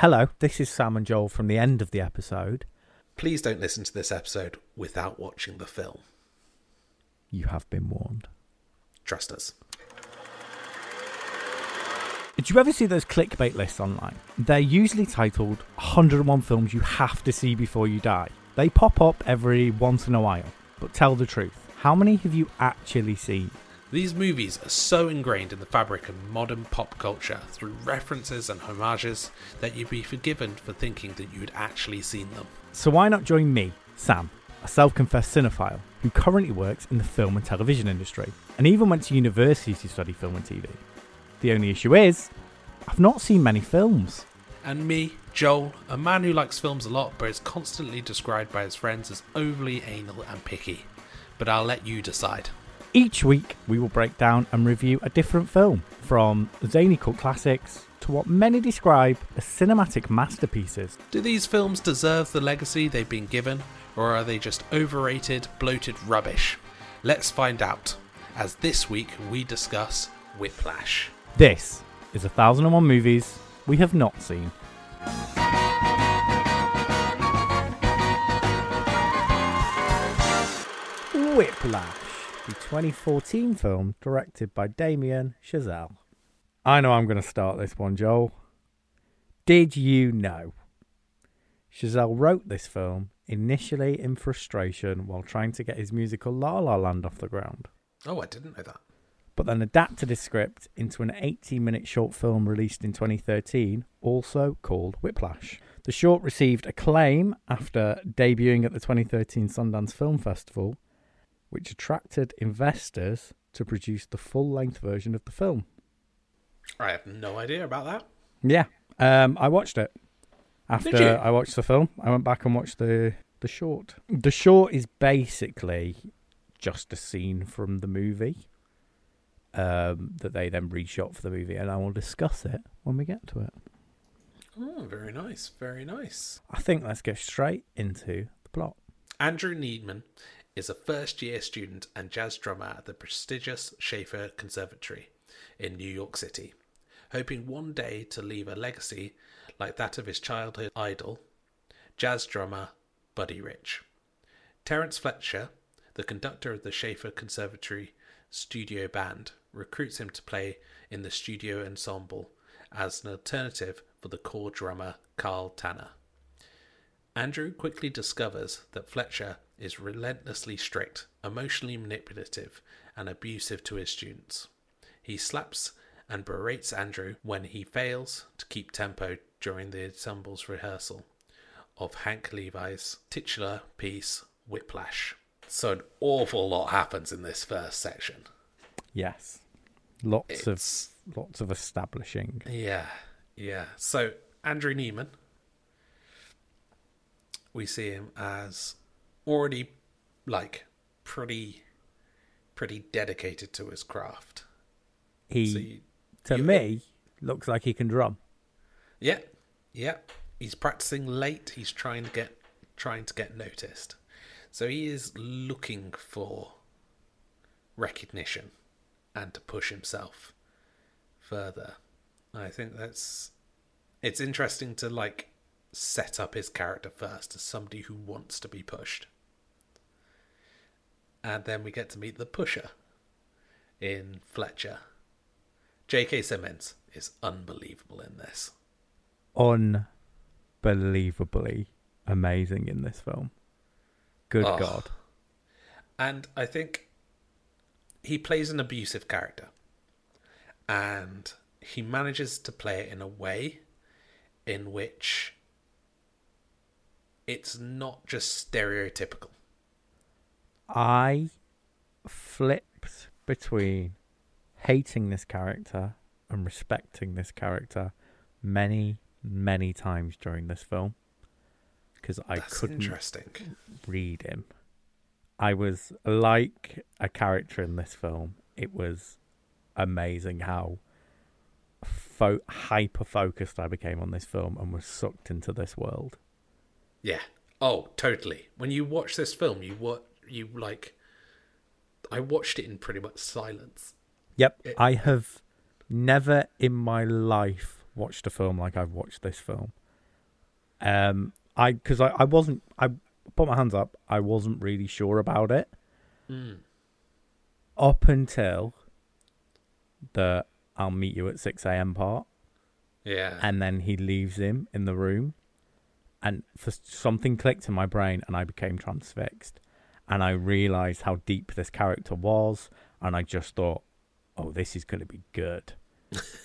Hello, this is Sam and Joel from the end of the episode. Please don't listen to this episode without watching the film. You have been warned. Trust us. Did you ever see those clickbait lists online? They're usually titled 101 films you have to see before you die. They pop up every once in a while. But tell the truth, how many have you actually seen? These movies are so ingrained in the fabric of modern pop culture through references and homages that you'd be forgiven for thinking that you'd actually seen them. So why not join me, Sam, a self confessed cinephile who currently works in the film and television industry and even went to university to study film and TV? The only issue is, I've not seen many films. And me, Joel, a man who likes films a lot but is constantly described by his friends as overly anal and picky. But I'll let you decide. Each week, we will break down and review a different film, from zany cult classics to what many describe as cinematic masterpieces. Do these films deserve the legacy they've been given, or are they just overrated, bloated rubbish? Let's find out, as this week we discuss Whiplash. This is a thousand and one movies we have not seen. Whiplash, the 2014 film directed by Damien Chazelle. I know I'm going to start this one, Joel. Did you know? Chazelle wrote this film initially in frustration while trying to get his musical La La Land off the ground Oh, I didn't know that. but then adapted his script into an 18 minute short film released in 2013, also called Whiplash. The short received acclaim after debuting at the 2013 Sundance Film Festival, which attracted investors to produce the full length version of the film. I have no idea about that. Yeah, um, I watched it. After I watched the film, I went back and watched the, the short. The short is basically just a scene from the movie um, that they then reshot for the movie, and I will discuss it when we get to it. Oh, very nice, very nice. I think let's get straight into the plot. Andrew Neiman is a first year student and jazz drummer at the prestigious Shaffer Conservatory in New York City, hoping one day to leave a legacy like that of his childhood idol, jazz drummer Buddy Rich. Terence Fletcher, the conductor of the Shaffer Conservatory studio band, recruits him to play in the studio ensemble as an alternative for the core drummer Carl Tanner. Andrew quickly discovers that Fletcher is relentlessly strict, emotionally manipulative, and abusive to his students. He slaps and berates Andrew when he fails to keep tempo during the ensemble's rehearsal of Hank Levy's titular piece, Whiplash. So, an awful lot happens in this first section. Yes, lots It's- of lots of establishing. Yeah, yeah. So Andrew Neiman, we see him as already like pretty, pretty dedicated to his craft. He, So you- to you- me, looks like he can drum. yeah, yeah. He's practicing late. He's trying to get trying to get noticed. So he is looking for recognition and to push himself further. I think that's it's interesting to like set up his character first as somebody who wants to be pushed. And then we get to meet the pusher in Fletcher. J.K. Simmons is unbelievable in this. Unbelievably amazing in this film. Good Oh. God. And I think he plays an abusive character. And he manages to play it in a way in which it's not just stereotypical. I flipped between hating this character and respecting this character many, many times during this film because I That's couldn't interesting. read him. I was like a character in this film. It was amazing how fo- hyper focused I became on this film and was sucked into this world. Yeah. Oh, totally. When you watch this film, you what you like. I watched it in pretty much silence. Yep. It- I have never in my life watched a film like I've watched this film. Um, I because I, I wasn't I put my hands up. I wasn't really sure about it Mm. up until the I'll meet you at six a.m. part, Yeah. and then he leaves him in the room, and for something clicked in my brain, and I became transfixed, and I realized how deep this character was, and I just thought, oh, this is going to be good.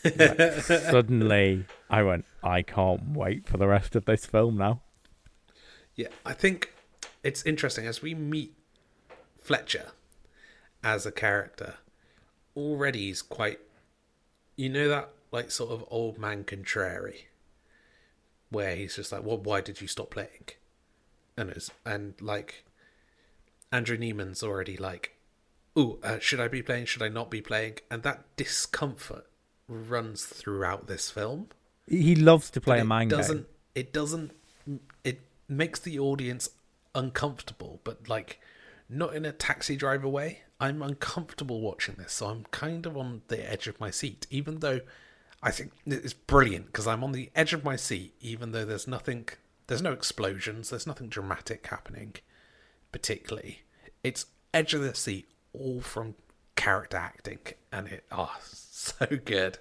Like, suddenly, I went, I can't wait for the rest of this film now. Yeah, I think it's interesting as we meet Fletcher as a character. Already, he's quite, you know, that like sort of old man contrary, where he's just like, "Well, why did you stop playing?" And it's and like Andrew Neiman's already like, "Oh, uh, should I be playing? Should I not be playing?" And that discomfort runs throughout this film He loves to play a mind it doesn't it doesn't it makes the audience uncomfortable but like not in a taxi driver way i'm uncomfortable watching this so i'm kind of on the edge of my seat even though i think it's brilliant because i'm on the edge of my seat even though there's nothing there's no explosions there's nothing dramatic happening particularly it's edge of the seat all from character acting and it oh so good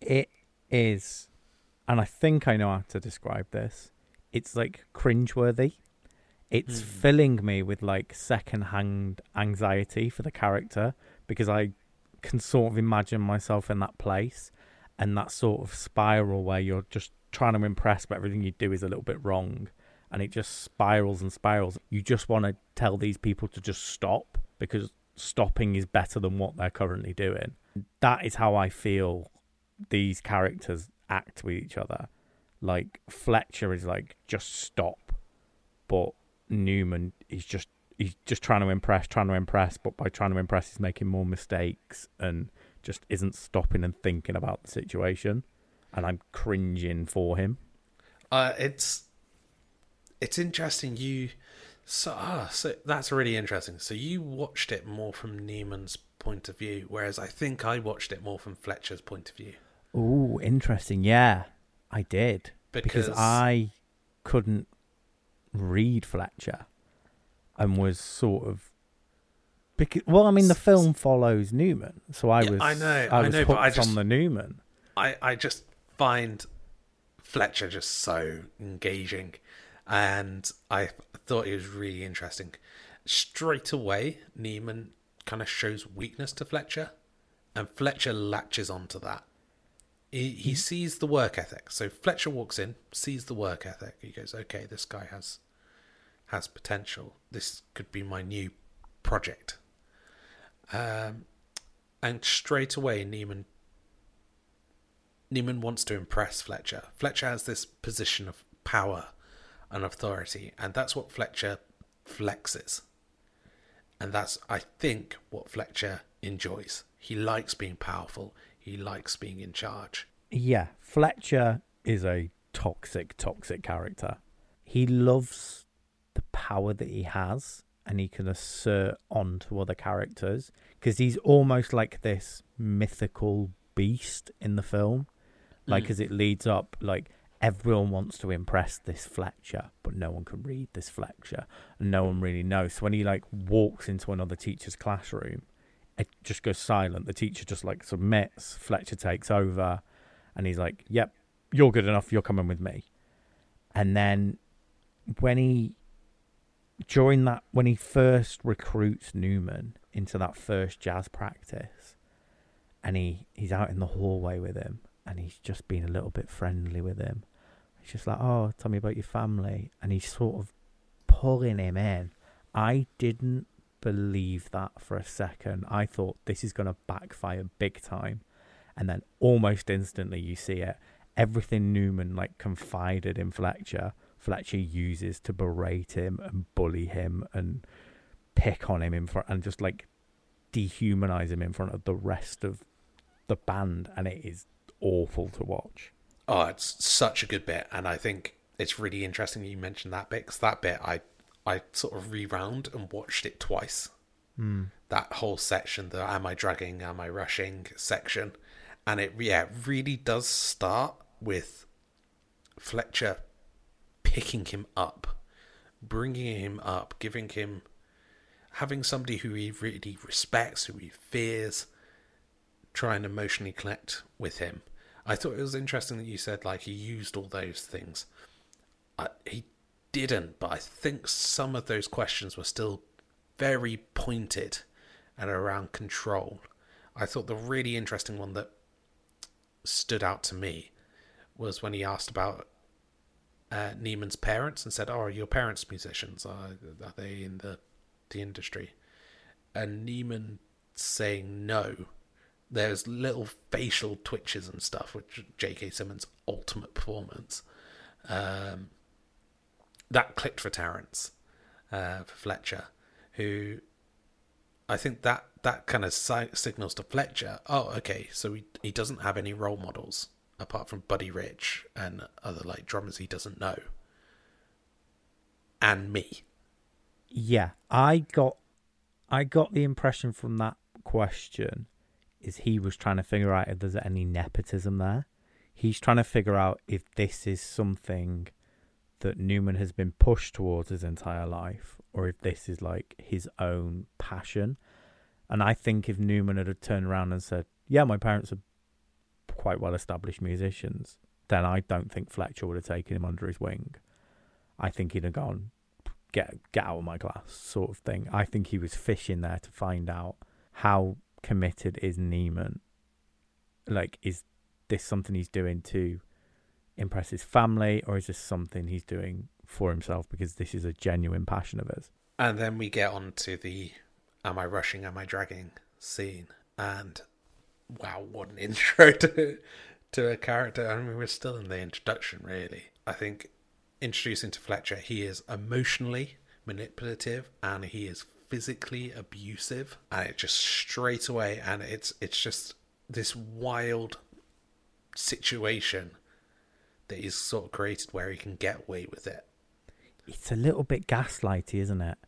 It is, and I think I know how to describe this. It's like cringeworthy. It's hmm. filling me with like secondhand anxiety for the character because I can sort of imagine myself in that place and that sort of spiral where you're just trying to impress, but everything you do is a little bit wrong. And it just spirals and spirals. You just want to tell these people to just stop because stopping is better than what they're currently doing. That is how I feel these characters act with each other. Like Fletcher is like just stop, but Newman is just he's just trying to impress, trying to impress, but by trying to impress, he's making more mistakes and just isn't stopping and thinking about the situation. And I'm cringing for him. Uh, it's it's interesting. You so ah, so that's really interesting. So you watched it more from Neiman's point of view, whereas I think I watched it more from Fletcher's point of view. Oh, interesting. Yeah, I did because, Because- I couldn't read Fletcher and was sort of because well, I mean the film follows Newman, so I Yeah, was I know, I I was know, but I hooked just- on the Newman. I I just find Fletcher just so engaging, and I thought it was really interesting. Straight away, Neiman kind of shows weakness to Fletcher, and Fletcher latches onto that. He he sees the work ethic. So Fletcher walks in, sees the work ethic. He goes, "Okay, this guy has has potential. This could be my new project." Um, and straight away, Neiman Neiman wants to impress Fletcher. Fletcher has this position of power and authority, and that's what Fletcher flexes. And that's, I think, what Fletcher enjoys. He likes being powerful, he likes being in charge. Yeah, Fletcher is a toxic, toxic character. He loves the power that he has and he can assert onto other characters because he's almost like this mythical beast in the film. Like, Mm. as it leads up, like, everyone wants to impress this Fletcher, but no one can read this Fletcher and no one really knows. So when he, like, walks into another teacher's classroom, it just goes silent. The teacher just, like, submits, Fletcher takes over and he's like, "Yep, you're good enough. You're coming with me." And then when he during that when he first recruits Newman into that first jazz practice, and he he's out in the hallway with him, and he's just been a little bit friendly with him. Just like, "Oh, tell me about your family," and he's sort of pulling him in. I didn't believe that for a second. I thought this is going to backfire big time and then almost instantly you see it. Everything Newman like confided in Fletcher, Fletcher uses to berate him and bully him and pick on him in front and just like dehumanize him in front of the rest of the band, and it is awful to watch. Oh, it's such a good bit, and I think it's really interesting you mentioned that bit because that bit I I sort of rewound and watched it twice. Hmm. That whole section, the "Am I dragging? Am I rushing?" section, and it yeah it really does start with Fletcher picking him up, bringing him up, giving him, having somebody who he really respects, who he fears, try and emotionally connect with him. I thought it was interesting that you said like he used all those things. I, he didn't, but I think some of those questions were still very pointed and around control. I thought the really interesting one that stood out to me was when he asked about uh, Neiman's parents and said, "Oh, are your parents musicians? Are, are they in the the industry?" And Neiman saying no. There's little facial twitches and stuff, which J.K. Simmons' ultimate performance. Um, that clicked for Terence, uh, for Fletcher, who I think that that kind of si- signals to Fletcher. Oh, okay, so he he doesn't have any role models apart from Buddy Rich and other like drummers he doesn't know, and me. Yeah, I got I got the impression from that question is he was trying to figure out if there's any nepotism there. He's trying to figure out if this is something that Newman has been pushed towards his entire life or if this is like his own passion. And I think if Newman had turned around and said, "Yeah, my parents are quite well established musicians," then I don't think Fletcher would have taken him under his wing. I think he'd have gone, "Get get out of my class," sort of thing. I think he was fishing there to find out how committed is Neiman. Like, is this something he's doing to impress his family, or is this something he's doing for himself because this is a genuine passion of his? And then we get on to the "Am I rushing? Am I dragging?" scene, and wow, what an intro to to a character. I mean, we're still in the introduction, really. I think introducing to Fletcher, he is emotionally manipulative and he is physically abusive, and it just straight away, and it's it's just this wild situation that he's sort of created where he can get away with it. It's a little bit gaslighty, isn't it?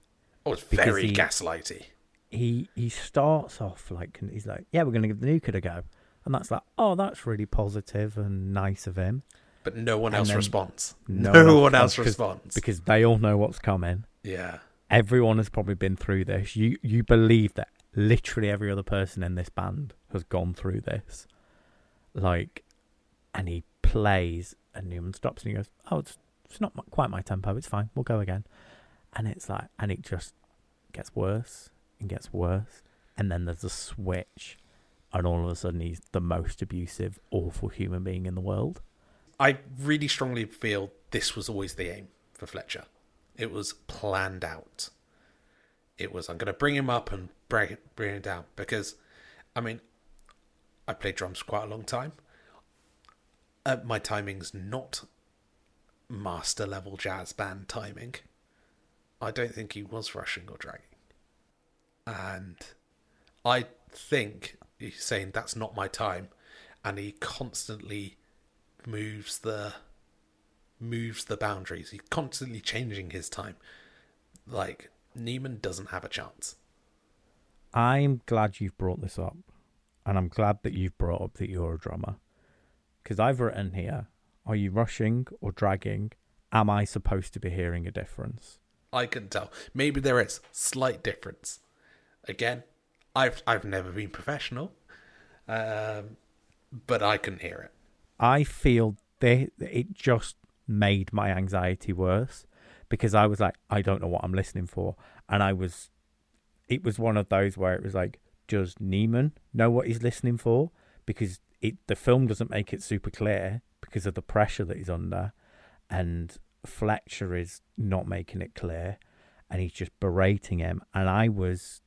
Oh, it's Because very he- gaslighty. he he starts off like he's like, yeah, we're going to give the nuke a go, and that's like, oh, that's really positive and nice of him. But no one And else responds. no No, one one else else responds. because they all know what's coming. yeah. Everyone has probably been through this. You you believe that literally every other person in this band has gone through this, like, and he plays, and Newman stops and he goes, oh, it's it's not quite my tempo. It's fine. We'll go again, and it's like, and it just gets worse and gets worse, and then there's a switch, and all of a sudden he's the most abusive, awful human being in the world. I really strongly feel this was always the aim for Fletcher. It was planned out. It was I'm going to bring him up and bring bring him down because, I mean, I played drums quite a long time. Uh, my timing's not master level jazz band timing. I don't think he was rushing or dragging, and I think he's saying that's not my time, and he constantly moves the moves the boundaries. He's constantly changing his time. Like Neiman doesn't have a chance. I'm glad you've brought this up, and I'm glad that you've brought up that you're a drummer, because I've written here: Are you rushing or dragging? Am I supposed to be hearing a difference? I can tell. Maybe there is slight difference. Again, I've I've never been professional, um, but I can hear it. I feel they, it just made my anxiety worse because I was like, I don't know what I'm listening for, and I was, it was one of those where it was like, does Neiman know what he's listening for? Because it the film doesn't make it super clear because of the pressure that he's under, and Fletcher is not making it clear, and he's just berating him, and I was,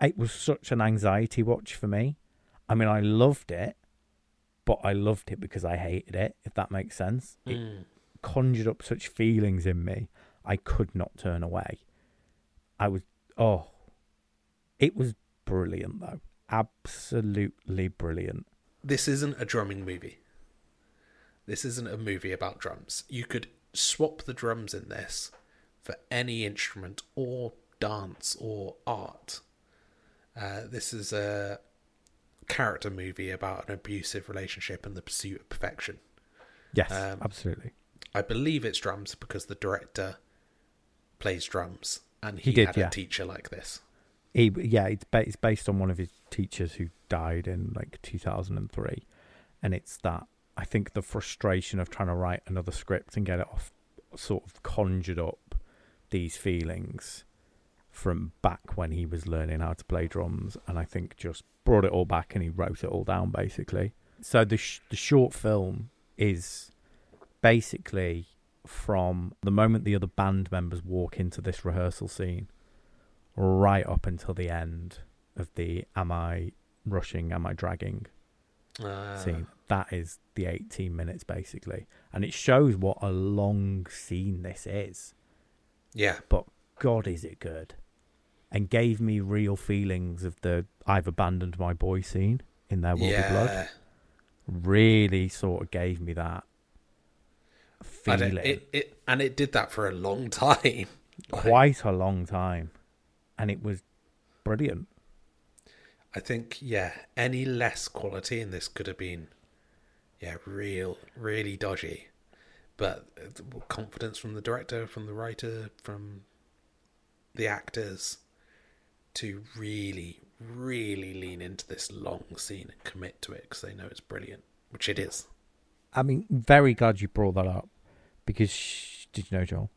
it was such an anxiety watch for me. I mean, I loved it but I loved it because I hated it, if that makes sense. It Mm. conjured up such feelings in me, I could not turn away. I was, oh, it was brilliant, though. Absolutely brilliant. This isn't a drumming movie. This isn't a movie about drums. You could swap the drums in this for any instrument or dance or art. Uh, this is a character movie about an abusive relationship and the pursuit of perfection. Yes, Um, absolutely. I believe it's drums because the director plays drums and He he, did, had yeah. a teacher like this. He, yeah, it's, ba- it's based on one of his teachers who died in like 2003. And it's that, I think, the frustration of trying to write another script and get it off sort of conjured up these feelings from back when he was learning how to play drums. And I think just brought it all back and he wrote it all down basically. So the, sh- the short film is basically from the moment the other band members walk into this rehearsal scene right up until the end of the am I rushing, am I dragging Uh, scene. That is the 18 minutes basically. And it shows what a long scene this is. Yeah, But God, is it good. And gave me real feelings of the I've abandoned my boy scene in There Will Be Blood. Really sort of gave me that feeling. it, it, and it did that for a long time. quite a long time. And it was brilliant. I think, yeah, any less quality in this could have been, yeah, real, really dodgy. But uh, confidence from the director, from the writer, from the actors to really, really lean into this long scene and commit to it because they know it's brilliant, which it is. I mean, very glad you brought that up because sh- did you know, Joel?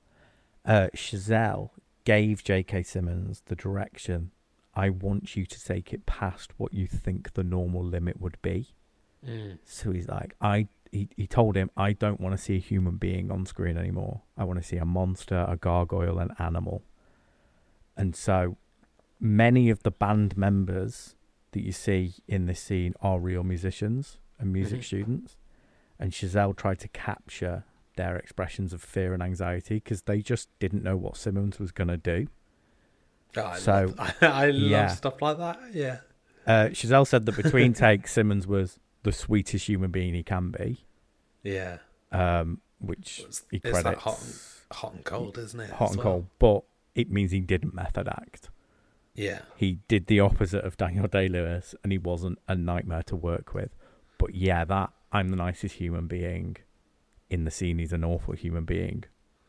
Uh, Chazelle gave J.K. Simmons the direction. I want you to take it past what you think the normal limit would be. Mm. So he's like, I. He, he told him, I don't want to see a human being on screen anymore. I want to see a monster, a gargoyle, an animal. And so many of the band members that you see in this scene are real musicians and music Mhm. students. And Chazelle tried to capture their expressions of fear and anxiety because they just didn't know what Simmons was going to do. Oh, I So, love, I, love yeah. stuff like that. Yeah. Uh, Chazelle said that between takes, Simmons was the sweetest human being he can be, Yeah. um, which It's, he it's credits that hot and, hot and cold, isn't it? hot and well? cold, but it means he didn't method act. Yeah. He did the opposite of Daniel Day Lewis, and he wasn't a nightmare to work with. But yeah, that I'm the nicest human being in the scene. He's an awful human being.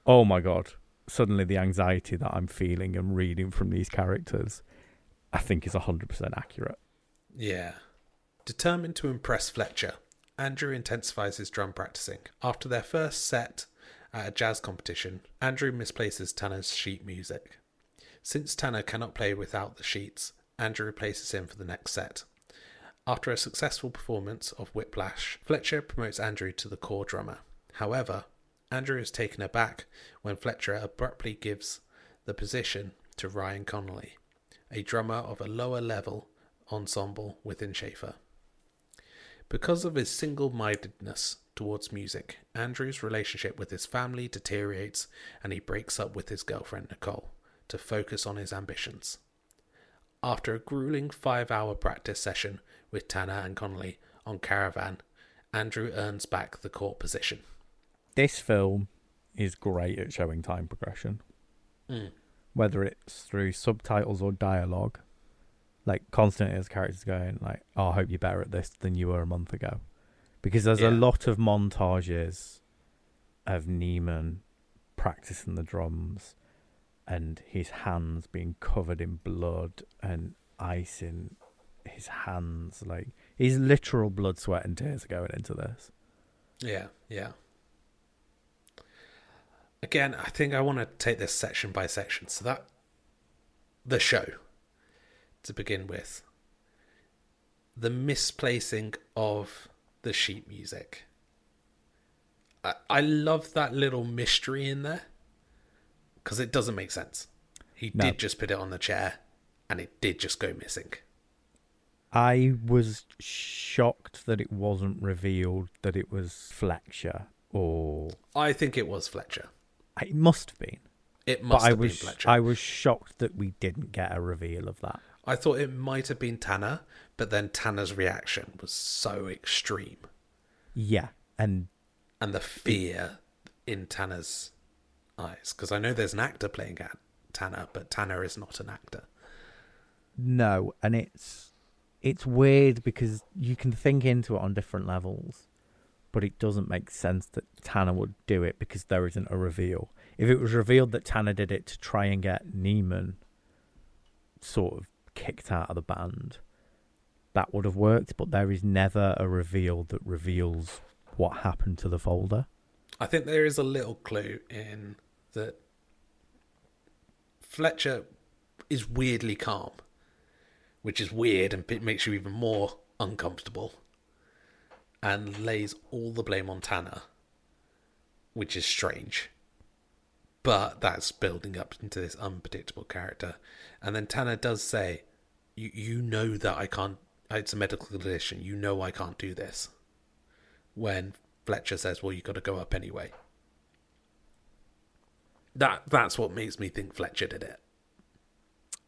Oh my god! Suddenly, the anxiety that I'm feeling and reading from these characters, I think is hundred percent accurate. Yeah. Determined to impress Fletcher, Andrew intensifies his drum practicing. After their first set at a jazz competition, Andrew misplaces Tanner's sheet music. Since Tanner cannot play without the sheets, Andrew replaces him for the next set. After a successful performance of Whiplash, Fletcher promotes Andrew to the core drummer. However, Andrew is taken aback when Fletcher abruptly gives the position to Ryan Connolly, a drummer of a lower level ensemble within Shaffer. Because of his single mindedness towards music, Andrew's relationship with his family deteriorates and he breaks up with his girlfriend Nicole to focus on his ambitions. After a grueling five hour practice session with Tanner and Connolly on Caravan, Andrew earns back the court position. This film is great at showing time progression. Mm. whether it's through subtitles or dialogue, like constantly as characters going like, oh, "I hope you're better at this than you were a month ago," because there's Yeah. a lot of montages of Neiman practicing the drums and his hands being covered in blood and ice in his hands, like his literal blood, sweat, and tears going into this. Yeah, yeah. Again, I think I want to take this section by section. So that the show to begin with, the misplacing of the sheet music. I, I love that little mystery in there because it doesn't make sense. He No. did just put it on the chair, and it did just go missing. I was shocked that it wasn't revealed that it was Fletcher or I think it was Fletcher. it must have been. It But must I have was been Fletcher. I was shocked that we didn't get a reveal of that. I thought it might have been Tanner, but then Tanner's reaction was so extreme. Yeah, and And the fear in Tanner's eyes. Because I know there's an actor playing at Tanner, but Tanner is not an actor. no, and it's it's weird because you can think into it on different levels. but it doesn't make sense that Tanner would do it because there isn't a reveal. If it was revealed that Tanner did it to try and get Neiman sort of kicked out of the band, that would have worked, but there is never a reveal that reveals what happened to the folder. I think there is a little clue in that Fletcher is weirdly calm, which is weird and it makes you even more uncomfortable, and lays all the blame on Tanner, which is strange. But that's building up into this unpredictable character. And then Tanner does say, You you know that I can't it's a medical condition, you know I can't do this. When Fletcher says, Well, you've gotta go up anyway. That that's what makes me think Fletcher did it.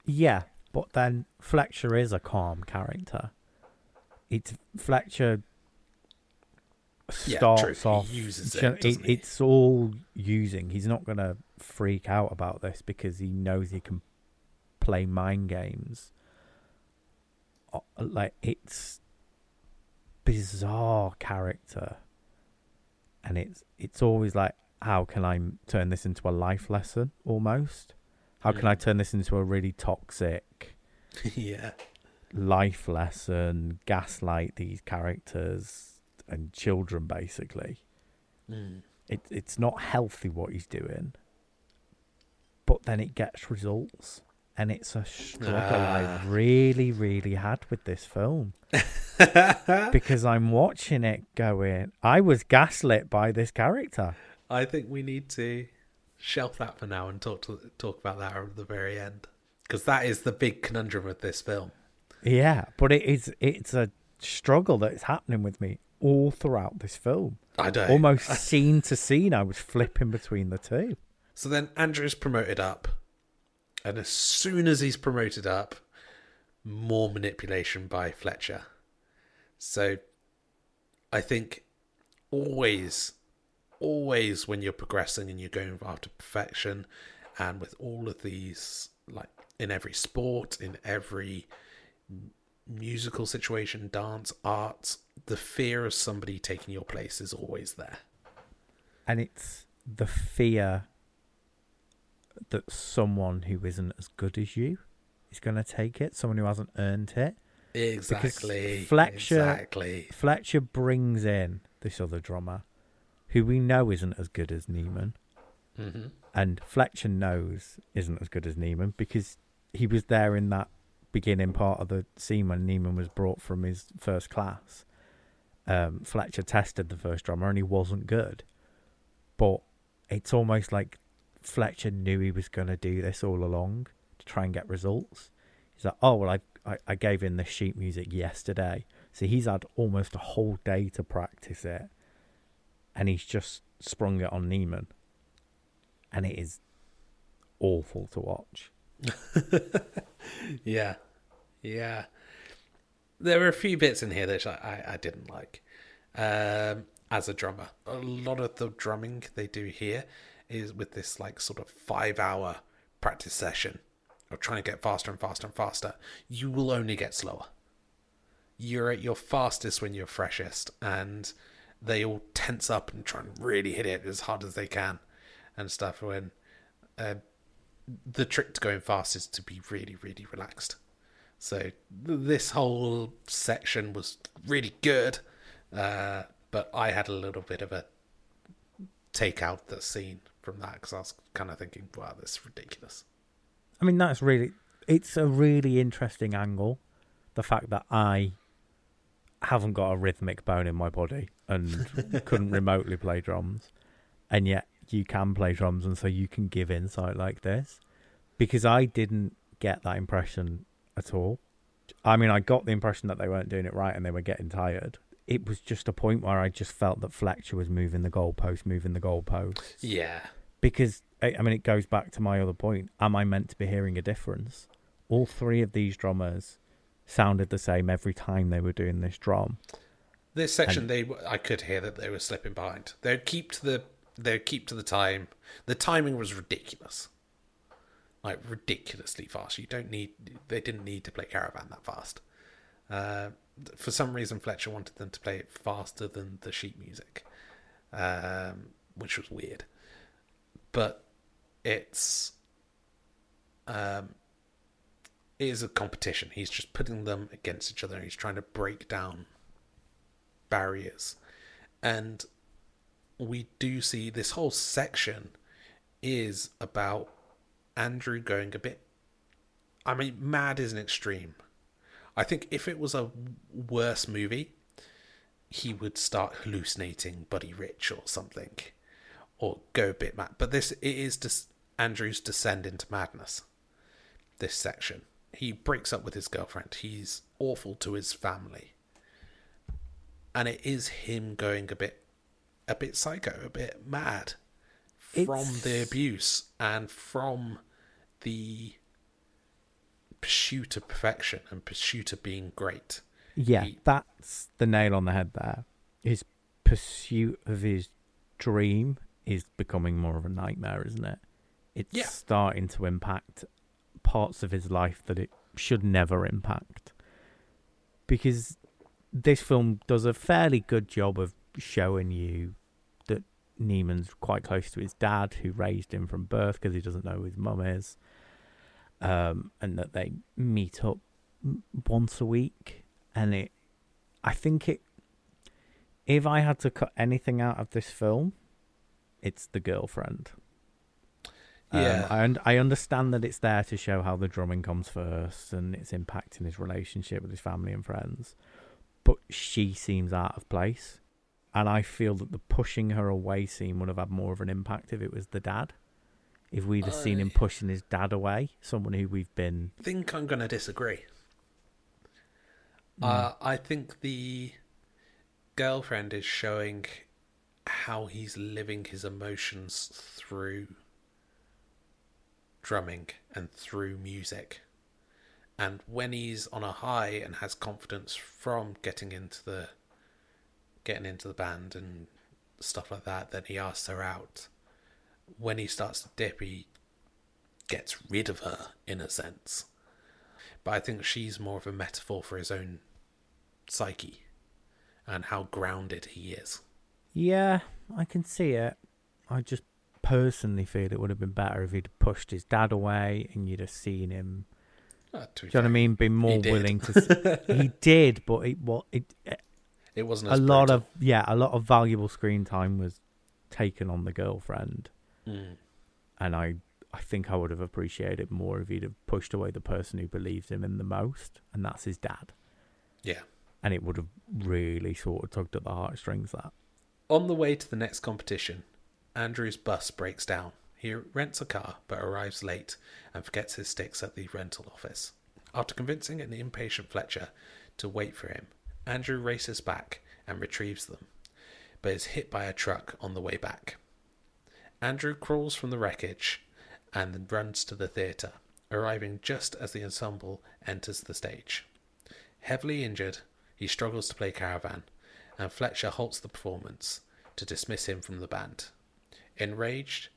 Yeah, but then Fletcher is a calm character. It's Fletcher Yeah, starts. He off. uses it, you know, doesn't he? It's all using. He's not gonna freak out about this because he knows he can play mind games. Like it's bizarre character, and it's it's always like, how can I turn this into a life lesson? Almost, how can. I turn this into a really toxic yeah. life lesson, gaslight these characters and children basically. Mm. It it's not healthy what he's doing. But then it gets results. And it's a struggle Ah. I really, really had with this film. because I'm watching it going, I was gaslit by this character. I think we need to shelf that for now and talk to talk about that at the very end because that is the big conundrum with this film. Yeah, but it is it's a struggle that's happening with me all throughout this film. I don't. Almost scene to scene I was flipping between the two. So then Andrew's promoted up, and as soon as he's promoted up, more manipulation by Fletcher. So I think always, always when you're progressing and you're going after perfection, and with all of these, like in every sport, in every musical situation, dance, art, the fear of somebody taking your place is always there. and it's the fear that someone who isn't as good as you is going to take it, someone who hasn't earned it. Exactly. Fletcher- Exactly. Fletcher brings in this other drummer who we know isn't as good as Neiman, hmm and Fletcher knows isn't as good as Neiman because he was there in that beginning part of the scene when Neiman was brought from his first class. Um, Fletcher tested the first drummer and he wasn't good, but it's almost like Fletcher knew he was going to do this all along to try and get results. He's like, oh well, I, I I gave in the sheet music yesterday, so he's had almost a whole day to practice it, and he's just sprung it on Neiman, and it is awful to watch. Yeah. Yeah. There were a few bits in here that I, I, I didn't like. Um, as a drummer, a lot of the drumming they do here is with this like sort of five hour practice session of trying to get faster and faster and faster. You will only get slower. You're at your fastest when you're freshest, and they all tense up and try and really hit it as hard as they can and stuff. When uh, the trick to going fast is to be really, really relaxed. So th- this whole section was really good, uh, but I had a little bit of a take out the scene from that because I was kind of thinking, "Wow, this is ridiculous." I mean, that's really it's a really interesting angle. The fact that I haven't got a rhythmic bone in my body and couldn't remotely play drums, and yet you can play drums, and so you can give insight like this. Because I didn't get that impression at all. I mean, I got the impression that they weren't doing it right and they were getting tired. It was just a point where I just felt that Fletcher was moving the goalpost, moving the goalpost. Yeah, because I I mean it goes back to my other point. Am I meant to be hearing a difference? All three of these drummers sounded the same every time they were doing this drum. this section they w- I could hear that they were slipping behind. They'd keep to the they'd keep to the time. The timing was ridiculous, like ridiculously fast. You don't need they didn't need to play Caravan that fast. Uh, for some reason Fletcher wanted them to play it faster than the sheet music, um, which was weird. But it's um, it is a competition. He's just putting them against each other. He's trying to break down barriers, and we do see this whole section is about Andrew going a bit. I mean, mad is an extreme. I think if it was a worse movie, he would start hallucinating Buddy Rich or something, or go a bit mad. But this it is just Andrew's descend into madness. This section, he breaks up with his girlfriend. He's awful to his family, and it is him going a bit, a bit psycho, a bit mad from It's- the abuse and from the pursuit of perfection and pursuit of being great. Yeah, He- that's the nail on the head there. His pursuit of his dream is becoming more of a nightmare, isn't it? It's Yeah. starting to impact parts of his life that it should never impact. Because this film does a fairly good job of showing you that Neiman's quite close to his dad, who raised him from birth because he doesn't know who his mum is, um, and that they meet up once a week. And it, I think it, if I had to cut anything out of this film, it's the girlfriend. Um, Yeah. I un- I understand that it's there to show how the drumming comes first and it's impacting his relationship with his family and friends, but she seems out of place, and I feel that the pushing her away scene would have had more of an impact if it was the dad. If we'd have seen him pushing his dad away, someone who we've been I think I'm going to disagree. Hmm. Uh, I think the girlfriend is showing how he's living his emotions through drumming and through music. And when he's on a high and has confidence from getting into the getting into the band and stuff like that, then he asks her out. When he starts to dip, he gets rid of her in a sense. But I think she's more of a metaphor for his own psyche and how grounded he is. Yeah, I can see it. I just personally feel it would have been better if he'd pushed his dad away and you'd have seen him. Uh, Do you know what I mean? Be more willing to. he did, but it what it It wasn't a lot brutal. of yeah, a lot of valuable screen time was taken on the girlfriend, Mm. and I I think I would have appreciated it more if he'd have pushed away the person who believes him in the most, and that's his dad, Yeah. and it would have really sort of tugged at the heartstrings. That On the way to the next competition, Andrew's bus breaks down. He rents a car but arrives late and forgets his sticks at the rental office. After convincing an impatient Fletcher to wait for him, Andrew races back and retrieves them, but is hit by a truck on the way back. Andrew crawls from the wreckage and runs to the theatre, arriving just as the ensemble enters the stage. Heavily injured, he struggles to play Caravan, and Fletcher halts the performance to dismiss him from the band. Enraged,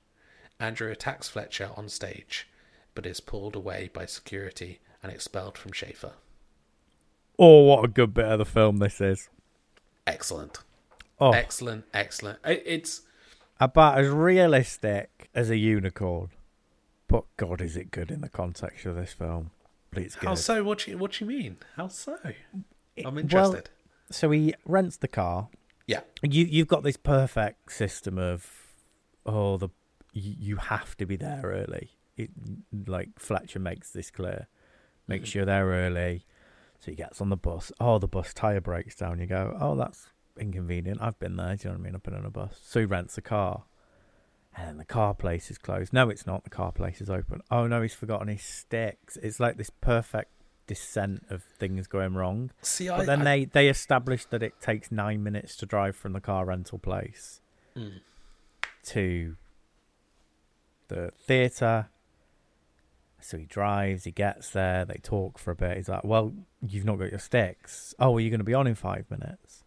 Andrew attacks Fletcher on stage, but is pulled away by security and expelled from Shaffer. oh, what a good bit of the film this is! Excellent. Oh, Excellent, excellent. It's about as realistic as a unicorn, but God, is it good in the context of this film? But It's good. how so? What do you what do you mean? How so? I'm Well, interested. So he rents the car. yeah, You you've got this perfect system of oh the you, have to be there early. It like Fletcher makes this clear. Make Mhm. sure they're early. So he gets on the bus. Oh, the bus tire breaks down. You go, oh, that's inconvenient. I've been there. Do you know what I mean? I've been on a bus. So he rents a car, and then the car place is closed. No, it's not. The car place is open. Oh no, he's forgotten his sticks. It's like this perfect descent of things going wrong. See, But I, then I- they they established that it takes nine minutes to drive from the car rental place Mm. to the theatre. So he drives, he gets there, they talk for a bit. He's like, Well, you've not got your sticks. Oh, well, you're going to be on in five minutes.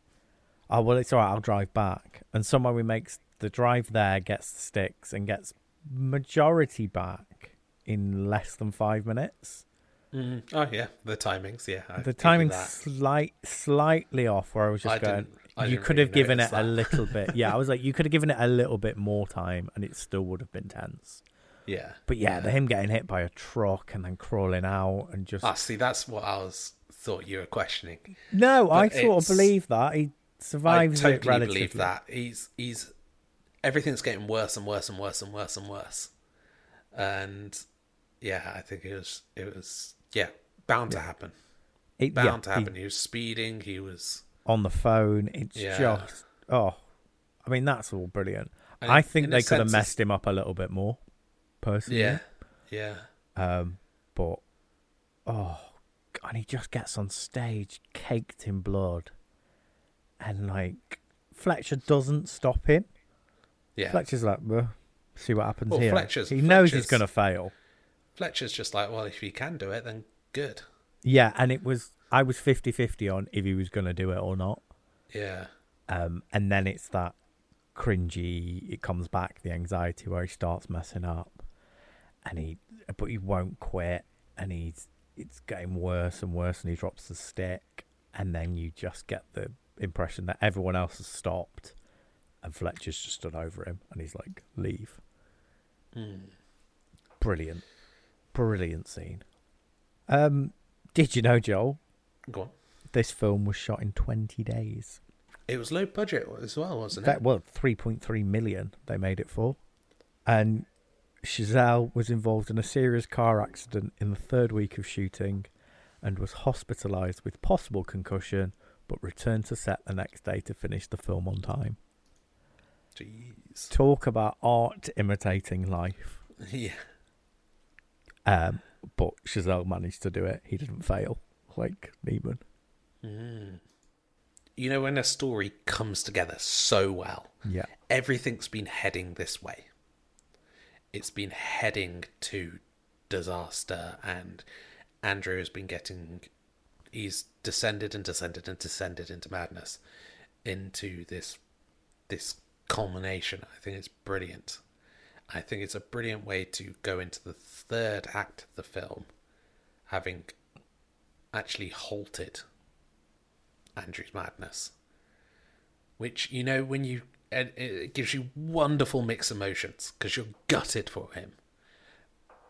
Oh, well, it's all right, I'll drive back. And somehow he makes the drive there, gets the sticks, and gets majority back in less than five minutes. Mm. Oh yeah, the timings. Yeah, I the give you timing's slight, slightly off. Where I was just I going, you could really have given it notice a little bit. Yeah, I was like, you could have given it a little bit more time, and it still would have been tense. Yeah, But yeah, the him getting hit by a truck and then crawling out and just Ah, see, that's what I was thought you were questioning. no, I sort of believe that he survives I it totally relatively. believe that. He's he's everything's getting worse and worse and worse and worse and worse. And yeah, I think it was it was yeah bound to happen. It- Bound yeah, to happen. He was speeding. He was on the phone. It's Yeah. just oh, I mean that's all brilliant. And I think they could have messed him up a little bit more, personally. yeah yeah Um, but oh, and he just gets on stage caked in blood, and like Fletcher doesn't stop him. yeah. Fletcher's like, well, see what happens Well, here. Fletcher's- he knows he's gonna fail. Fletcher's just like, well, if he can do it, then good. Yeah, and it was I was 50-50 on if he was gonna do it or not. Yeah Um, and then it's that cringy. It comes back the anxiety where he starts messing up, and he but he won't quit, and he's it's getting worse and worse, and he drops the stick, and then you just get the impression that everyone else has stopped, and Fletcher's just stood over him, and he's like, "Leave." Mm. Brilliant, brilliant scene. Um, did you know, Joel? Go on. This film was shot in twenty days. It was low budget as well, wasn't That, it? well, 3.3 million they made it for. And Chazelle was involved in a serious car accident in the third week of shooting and was hospitalized with possible concussion, but returned to set the next day to finish the film on time. Jeez. Talk about art imitating life. Yeah. Um, but Chazelle managed to do it. He didn't fail, like Neiman. Mm. You know when a story comes together so well, Yeah. everything's been heading this way. It's been heading to disaster, and Andrew has been getting. He's descended and descended and descended into madness, into this, this culmination. I think it's brilliant. I think it's a brilliant way to go into the third act of the film, having actually halted Andrew's madness. Which, you know, when you. It, it gives you wonderful mixed emotions because you're gutted for him,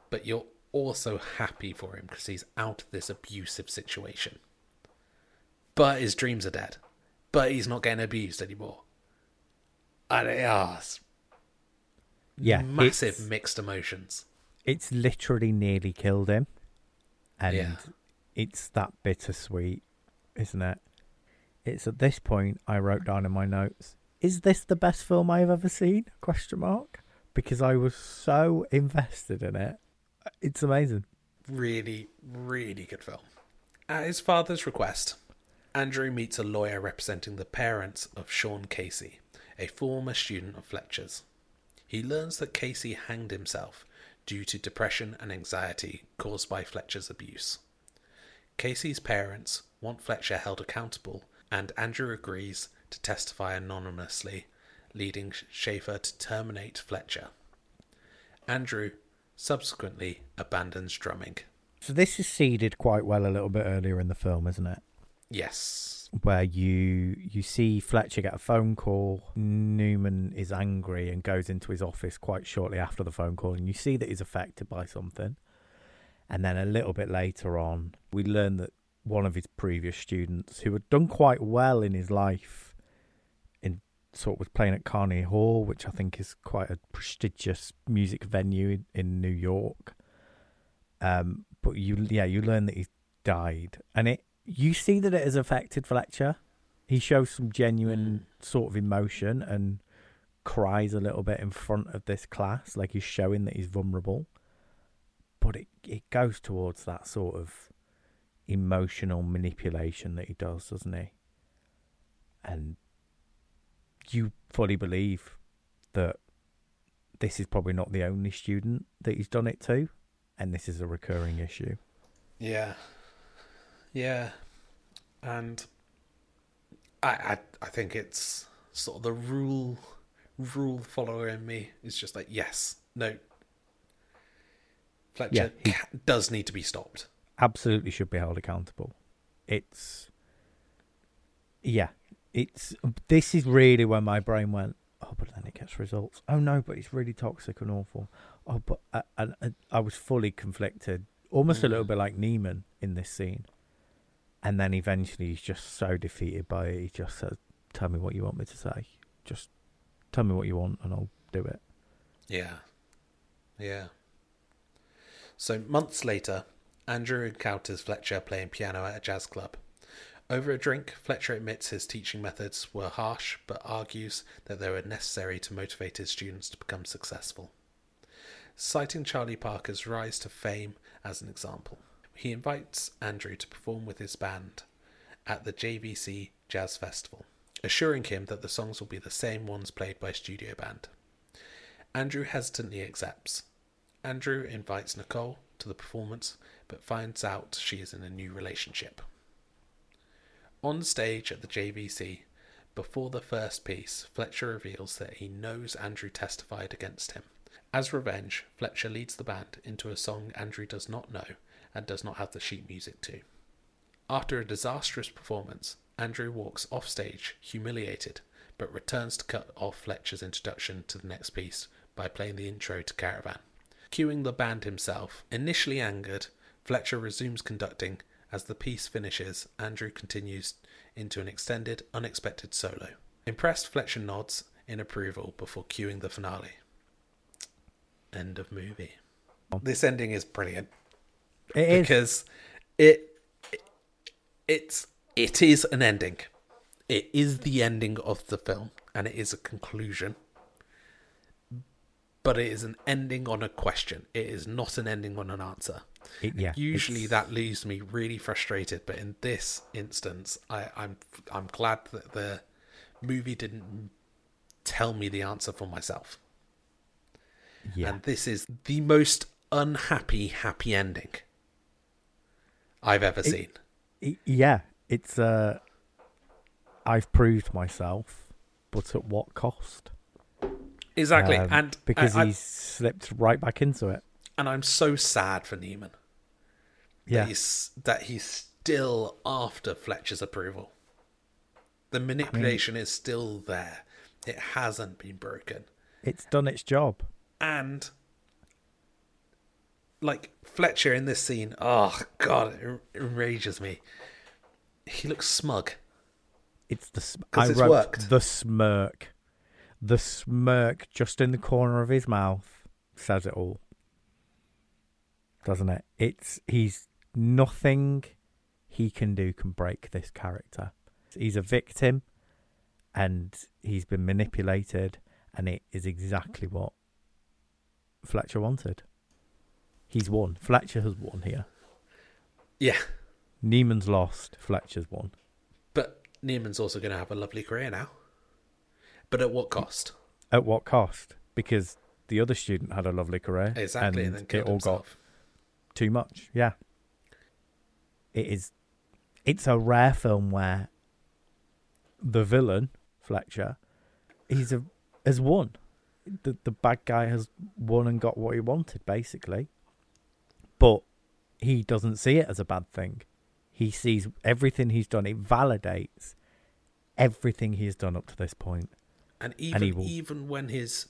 but you're also happy for him because he's out of this abusive situation. But his dreams are dead. But he's not getting abused anymore. And it, ah, Yeah. massive mixed emotions. It's literally nearly killed him. And Yeah. it's that bittersweet, isn't it? It's at this point I wrote down in my notes, is this the best film I've ever seen? Question mark. Because I was so invested in it. It's amazing. really, really good film. At his father's request, Andrew meets a lawyer representing the parents of Sean Casey, a former student of Fletcher's. He learns that Casey hanged himself due to depression and anxiety caused by Fletcher's abuse. Casey's parents want Fletcher held accountable, and Andrew agrees to testify anonymously, leading Shaffer to terminate Fletcher. Andrew subsequently abandons drumming. So this is seeded quite well a little bit earlier in the film, isn't it? Yes. Where you you see Fletcher get a phone call, Neiman is angry and goes into his office quite shortly after the phone call, and you see that he's affected by something. And then a little bit later on, we learn that one of his previous students, who had done quite well in his life, in sort of was playing at Carnegie Hall, which I think is quite a prestigious music venue in, in New York. Um, but you, yeah, you learn that he's died, and it you see that it has affected Fletcher. He shows some genuine mm. sort of emotion and cries a little bit in front of this class, like he's showing that he's vulnerable. But it it goes towards that sort of emotional manipulation that he does, doesn't he? And you fully believe that this is probably not the only student that he's done it to, and this is a recurring issue. Yeah. Yeah. And I, I I think it's sort of the rule rule follower in me is just like yes, no. Fletcher Yeah, he- ca- does need to be stopped. absolutely should be held accountable. It's yeah, it's this is really when my brain went. Oh, but then it gets results. Oh no, but it's really toxic and awful. Oh, but I, I, I was fully conflicted, almost a little Mm. bit like Neiman in this scene. And then eventually he's just so defeated by it. He just says, "Tell me what you want me to say. Just tell me what you want, and I'll do it." Yeah. Yeah. So months later, Andrew encounters Fletcher playing piano at a jazz club. Over a drink, Fletcher admits his teaching methods were harsh, but argues that they were necessary to motivate his students to become successful. Citing Charlie Parker's rise to fame as an example, he invites Andrew to perform with his band at the JVC Jazz Festival, assuring him that the songs will be the same ones played by studio band. Andrew hesitantly accepts. Andrew invites Nicole to the performance, but finds out she is in a new relationship. On stage at the JVC, before the first piece, Fletcher reveals that he knows Andrew testified against him. As revenge, Fletcher leads the band into a song Andrew does not know and does not have the sheet music to. After a disastrous performance, Andrew walks off stage, humiliated, but returns to cut off Fletcher's introduction to the next piece by playing the intro to Caravan. Cueing the band himself, initially angered, Fletcher resumes conducting. As the piece finishes, Andrew continues into an extended, unexpected solo. Impressed, Fletcher nods in approval before cueing the finale. End of movie. This ending is brilliant It because it, it it's it is an ending. It is the ending of the film and it is a conclusion. But it is an ending on a question. It is not an ending on an answer. It- yeah, Usually it's- that leaves me really frustrated, but in this instance, I, I'm I'm glad that the movie didn't tell me the answer for myself. yeah. And this is the most unhappy happy ending I've ever seen. Y- yeah, it's uh I've proved myself, but at what cost? Exactly, Um, and because I, I- he's slipped right back into it. and I'm so sad for Neiman Yeah, that he's that he's still after Fletcher's approval. The manipulation is still there; it hasn't been broken, it's done its job. and like Fletcher in this scene, oh god, it enrages me. He looks smug. It's the sm- I it's wrote worked. the smirk, the smirk just in the corner of his mouth says it all, doesn't it? It's he's nothing he can do can break this character. He's a victim, and he's been manipulated, and it is exactly what Fletcher wanted. He's won. Fletcher has won here. Yeah, Neiman's lost. Fletcher's won. but Neiman's also going to have a lovely career now. But at what cost? At what cost? Because the other student had a lovely career. Exactly, and, and then it all got too much. Yeah. It is. It's a rare film where the villain Fletcher, he's a has won. The the bad guy has won and got what he wanted, basically. But he doesn't see it as a bad thing. He sees everything he's done. It validates everything he's done up to this point. And he even will- even when his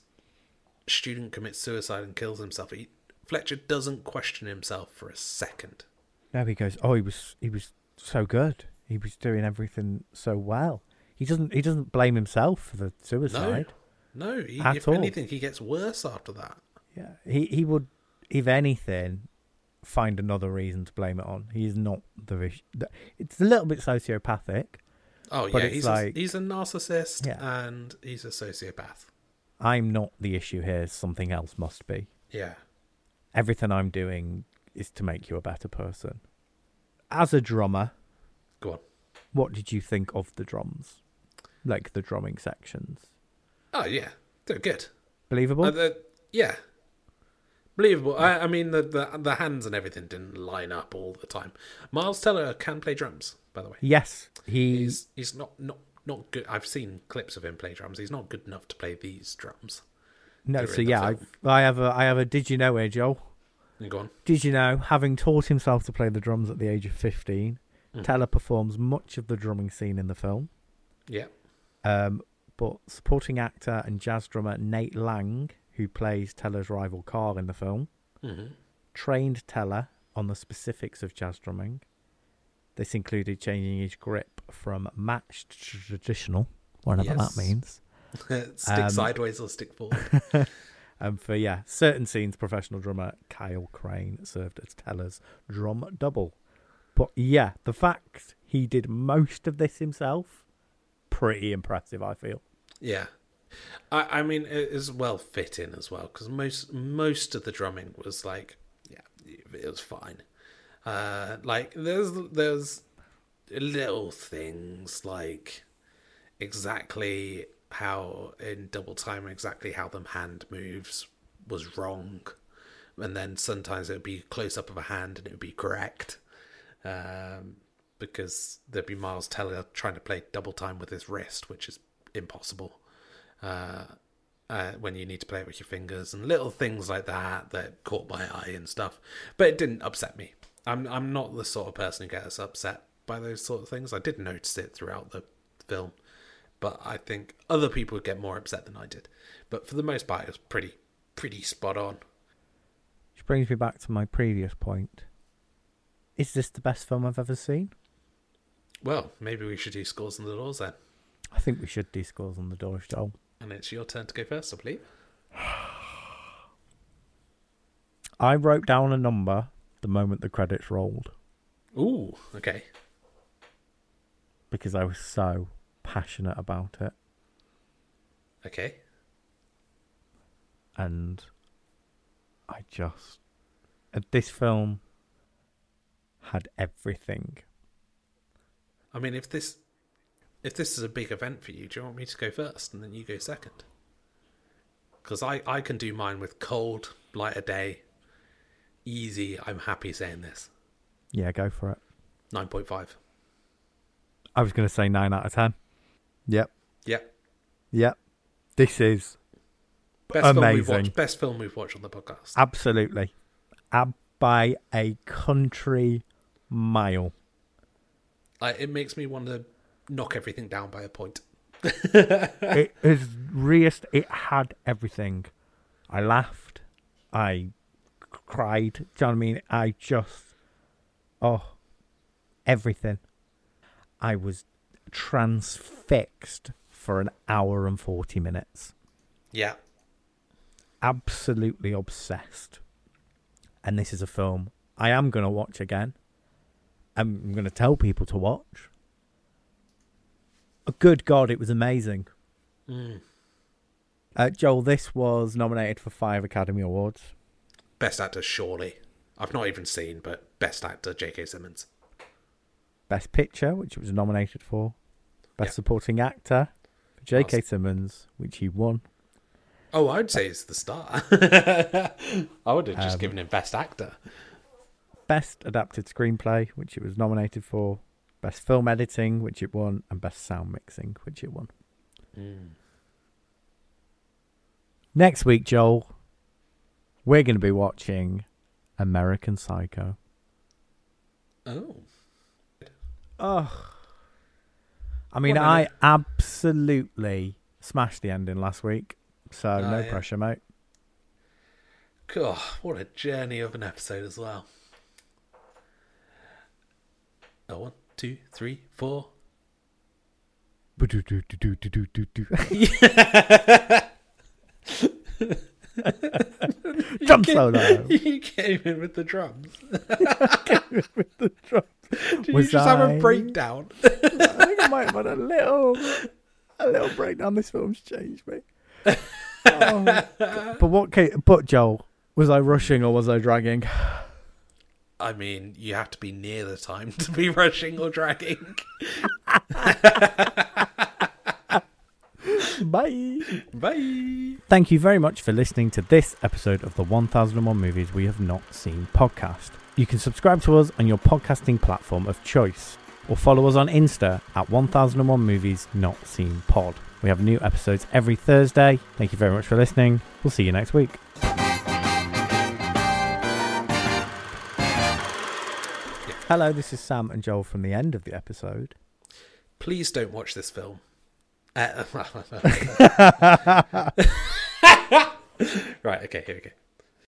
student commits suicide and kills himself, he, Fletcher doesn't question himself for a second. Now he goes, "Oh, he was he was so good. He was doing everything so well." He doesn't he doesn't blame himself for the suicide. No, he, At if all. anything, he gets worse after that. Yeah, he he would, if anything, find another reason to blame it on. He's not the. it's a little bit sociopathic. Oh But yeah, he's like- a, he's a narcissist Yeah. and he's a sociopath. I'm not the issue here. Something else must be. Yeah, Everything I'm doing is to make you a better person. As a drummer, go on. what did you think of the drums? Like the drumming sections? Oh yeah, they're good. Believable? Uh, they're- yeah, believable. I, I mean, the, the the hands and everything didn't line up all the time. Miles Teller can play drums, by the way. yes, he He's he's not not not good. I've seen clips of him play drums. He's not good enough to play these drums. No, so yeah, I. I have a I have a did you know here, Joel? Go on. Did you know, having taught himself to play the drums at the age of 15, Mm. Teller performs much of the drumming scene in the film. Yeah. Um, but supporting actor and jazz drummer Nate Lang, who plays Teller's rival Carl in the film, hmm trained Teller on the specifics of jazz drumming. This included changing his grip from matched to traditional, whatever Yes. that means. stick Um, sideways or stick forward. And for yeah, certain scenes, professional drummer Kyle Crane served as Teller's drum double. But yeah, the fact he did most of this himself, pretty impressive. I feel. yeah. I, I mean, it is well fit in as well because most most of the drumming was like, yeah, it was fine. Uh, like there's there's little things like exactly how in double time exactly how the hand moves was wrong. And then sometimes it would be close up of a hand and it would be correct. Um, because there'd be Miles Teller trying to play double time with his wrist which is impossible uh, uh, when you need to play it with your fingers and little things like that that caught my eye and stuff but it didn't upset me I'm, I'm not the sort of person who gets upset by those sort of things I did notice it throughout the film but I think other people would get more upset than I did. But for the most part, it was pretty, pretty spot on. Which brings me back to my previous point. Is this the best film I've ever seen? Well, maybe we should do scores on the doors then. I think we should do scores on the doors, Joel. And it's your turn to go first, I believe. I wrote down a number the moment the credits rolled Ooh, okay. because I was so passionate about it. Okay. and I just uh, this film had everything. I mean, if this, if this is a big event for you, do you want me to go first and then you go second? Because I, I can do mine with cold, light of day, easy. I'm happy saying this. Yeah, go for it. 9.5. I was going to say nine out of ten. Yep, Yep. yep. This is Best film we've Amazing. watched. Best film we've watched on the podcast. absolutely ab- by a country mile. Like, it makes me want to knock everything down by a point. it is reist. It had everything. I laughed. I cried. Do you know what I mean? I just, oh, everything. I was transfixed for an hour and 40 minutes. Yeah. Absolutely obsessed. And this is a film I am going to watch again. I'm going to tell people to watch. Oh, good God, it was amazing. Mm. Uh, Joel, this was nominated for five Academy Awards. Best actor, surely. I've not even seen, but best actor, J.K. Simmons. Best Picture, which it was nominated for. Best Yeah. Supporting Actor for J.K. Awesome. Simmons, which he won. Oh, I'd say it's the star. I would have just Um, given him best actor. Best Adapted Screenplay, which it was nominated for. Best Film Editing, which it won. And Best Sound Mixing, which it won. Mm. Next week, Joel, we're going to be watching American Psycho. Oh. Oh. I mean, I absolutely smashed the ending last week. So, Oh, no yeah. pressure, mate. God, what a journey of an episode as well. Oh, one, two, three, four. Do-do-do-do-do-do-do-do. Drum came- solo. You came in with the drums. with the drums. Did Was you just have a breakdown? I think I might have had a little, a little breakdown. This film's changed me. Oh, but what? But Joel, was I rushing or was I dragging? I mean, you have to be near the time to be rushing or dragging. Bye. Bye. Thank you very much for listening to this episode of the 1001 Movies We Have Not Seen podcast. You can subscribe to us on your podcasting platform of choice or follow us on Insta at 1001 Movies Not Seen Pod. We have new episodes every Thursday. Thank you very much for listening. We'll see you next week. Hello, this is Sam and Joel from the end of the episode. Please don't watch this film. Uh, right, okay, here we go.